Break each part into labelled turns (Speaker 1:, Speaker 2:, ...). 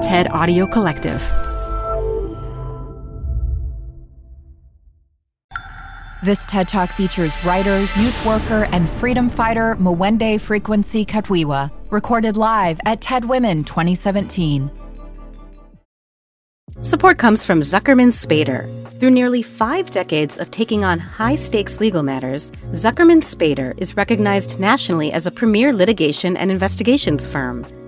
Speaker 1: TED Audio Collective.
Speaker 2: This TED Talk features writer, youth worker, and freedom fighter Mwende FreeQuency Katwiwa, recorded live at TED Women 2017.
Speaker 3: Support comes from Zuckerman Spader. Through nearly five decades of taking on high stakes legal matters, Zuckerman Spader is recognized nationally as a premier litigation and investigations firm.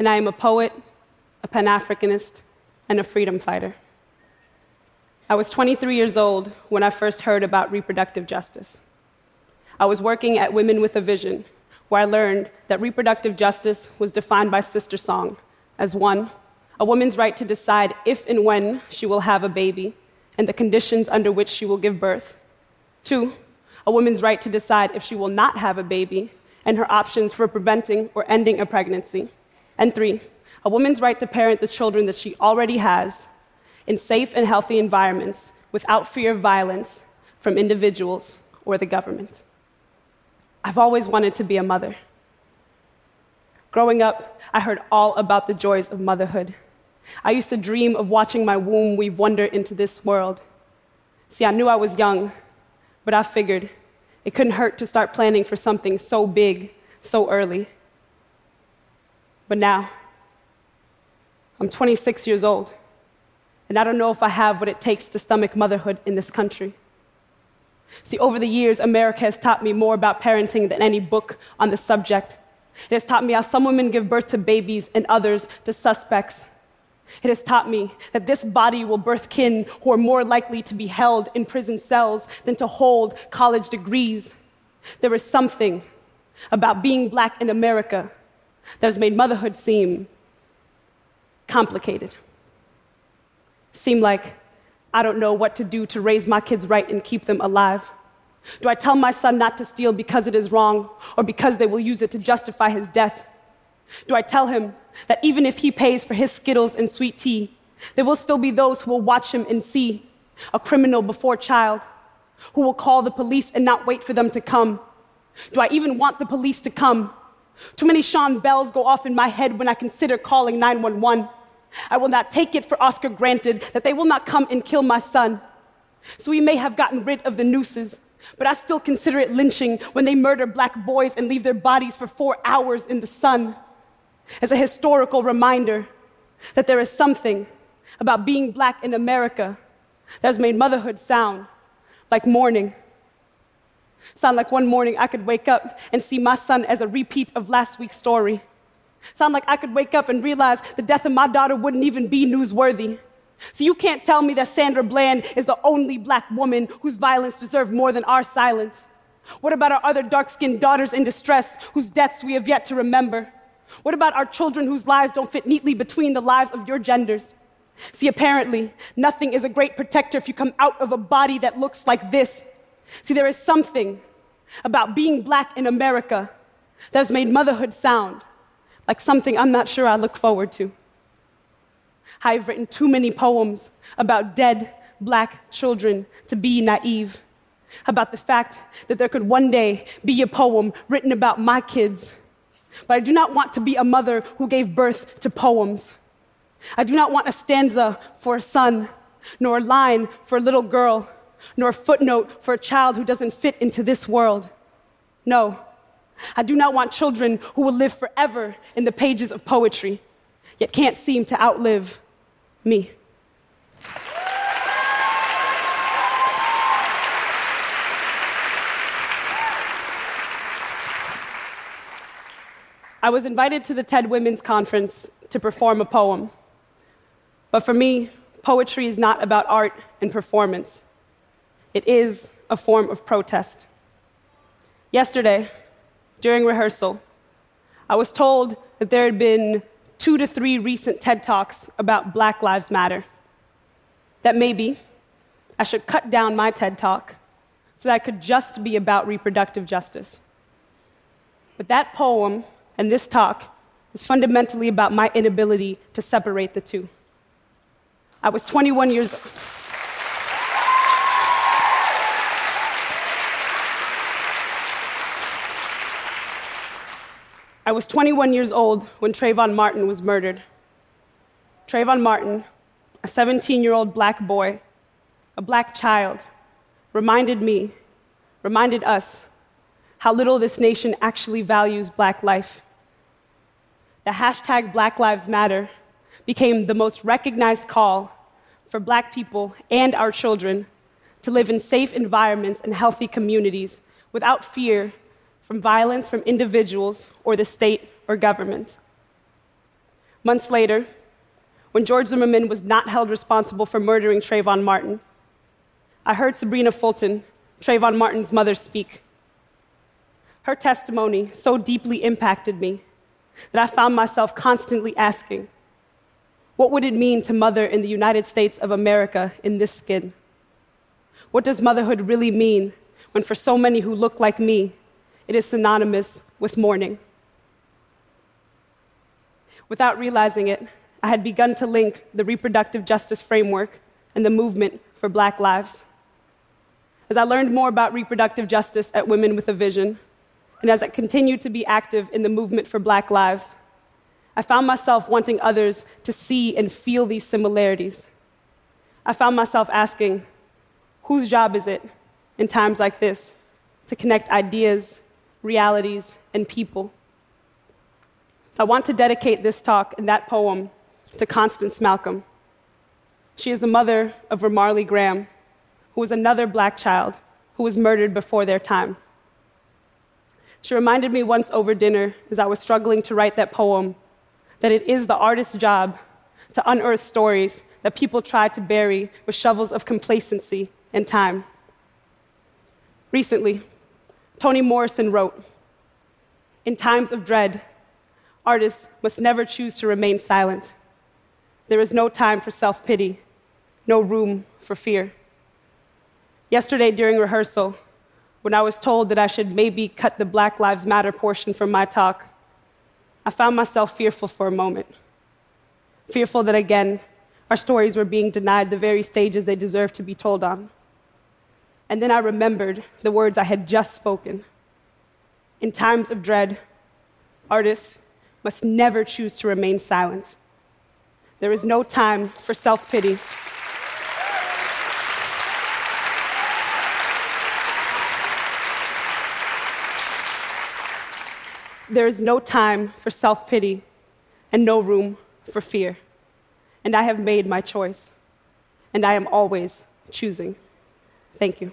Speaker 4: and I am a poet, a Pan Africanist, and a freedom fighter. I was 23 years old when I first heard about reproductive justice. I was working at Women with a Vision, where I learned that reproductive justice was defined by SisterSong as one, a woman's right to decide if and when she will have a baby and the conditions under which she will give birth. Two, a woman's right to decide if she will not have a baby and her options for preventing or ending a pregnancy. And three, a woman's right to parent the children that she already has in safe and healthy environments without fear of violence from individuals or the government. I've always wanted to be a mother. Growing up, I heard all about the joys of motherhood. I used to dream of watching my womb weave wonder into this world. See, I knew I was young, but I figured it couldn't hurt to start planning for something so big so early. But now, I'm 26 years old, and I don't know if I have what it takes to stomach motherhood in this country. See, over the years, America has taught me more about parenting than any book on the subject. It has taught me how some women give birth to babies and others to suspects. It has taught me that this body will birth kin who are more likely to be held in prison cells than to hold college degrees. There is something about being black in America that has made motherhood seem complicated. Seem like I don't know what to do to raise my kids right and keep them alive. Do I tell my son not to steal because it is wrong or because they will use it to justify his death? Do I tell him that even if he pays for his Skittles and sweet tea, there will still be those who will watch him and see a criminal before child, who will call the police and not wait for them to come? Do I even want the police to come too many Sean bells go off in my head when I consider calling 911. I will not take it for Oscar granted that they will not come and kill my son. So we may have gotten rid of the nooses, but I still consider it lynching when they murder black boys and leave their bodies for four hours in the sun. As a historical reminder that there is something about being black in America that has made motherhood sound like mourning. Sound like one morning I could wake up and see my son as a repeat of last week's story. Sound like I could wake up and realize the death of my daughter wouldn't even be newsworthy. So you can't tell me that Sandra Bland is the only black woman whose violence deserves more than our silence. What about our other dark skinned daughters in distress whose deaths we have yet to remember? What about our children whose lives don't fit neatly between the lives of your genders? See, apparently, nothing is a great protector if you come out of a body that looks like this. See, there is something about being black in America that has made motherhood sound like something I'm not sure I look forward to. I've written too many poems about dead black children to be naive, about the fact that there could one day be a poem written about my kids. But I do not want to be a mother who gave birth to poems. I do not want a stanza for a son, nor a line for a little girl nor a footnote for a child who doesn't fit into this world. No, I do not want children who will live forever in the pages of poetry, yet can't seem to outlive me. I was invited to the TED Women's Conference to perform a poem. But for me, poetry is not about art and performance it is a form of protest. Yesterday, during rehearsal, I was told that there had been two to three recent TED Talks about Black Lives Matter. That maybe I should cut down my TED Talk so that I could just be about reproductive justice. But that poem and this talk is fundamentally about my inability to separate the two. I was 21 years old. I was 21 years old when Trayvon Martin was murdered. Trayvon Martin, a 17 year old black boy, a black child, reminded me, reminded us, how little this nation actually values black life. The hashtag Black Lives Matter became the most recognized call for black people and our children to live in safe environments and healthy communities without fear from violence from individuals or the state or government. Months later, when George Zimmerman was not held responsible for murdering Trayvon Martin, I heard Sabrina Fulton, Trayvon Martin's mother, speak. Her testimony so deeply impacted me that I found myself constantly asking, what would it mean to mother in the United States of America in this skin? What does motherhood really mean when, for so many who look like me, it is synonymous with mourning. Without realizing it, I had begun to link the reproductive justice framework and the movement for Black lives. As I learned more about reproductive justice at Women with a Vision, and as I continued to be active in the movement for Black lives, I found myself wanting others to see and feel these similarities. I found myself asking, whose job is it in times like this to connect ideas realities, and people. I want to dedicate this talk and that poem to Constance Malcolm. She is the mother of Ramarley Graham, who was another black child who was murdered before their time. She reminded me once over dinner, as I was struggling to write that poem, that it is the artist's job to unearth stories that people try to bury with shovels of complacency and time. Recently, Toni Morrison wrote In times of dread, artists must never choose to remain silent. There is no time for self pity, no room for fear. Yesterday during rehearsal, when I was told that I should maybe cut the Black Lives Matter portion from my talk, I found myself fearful for a moment. Fearful that again, our stories were being denied the very stages they deserve to be told on. And then I remembered the words I had just spoken. In times of dread, artists must never choose to remain silent. There is no time for self pity. There is no time for self pity and no room for fear. And I have made my choice, and I am always choosing. Thank you.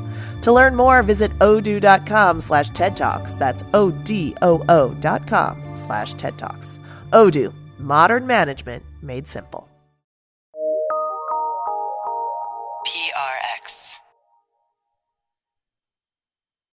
Speaker 1: To learn more, visit odoo.com slash TED Talks. That's O-D-O-O dot com slash TED Talks. Odoo, modern management made simple.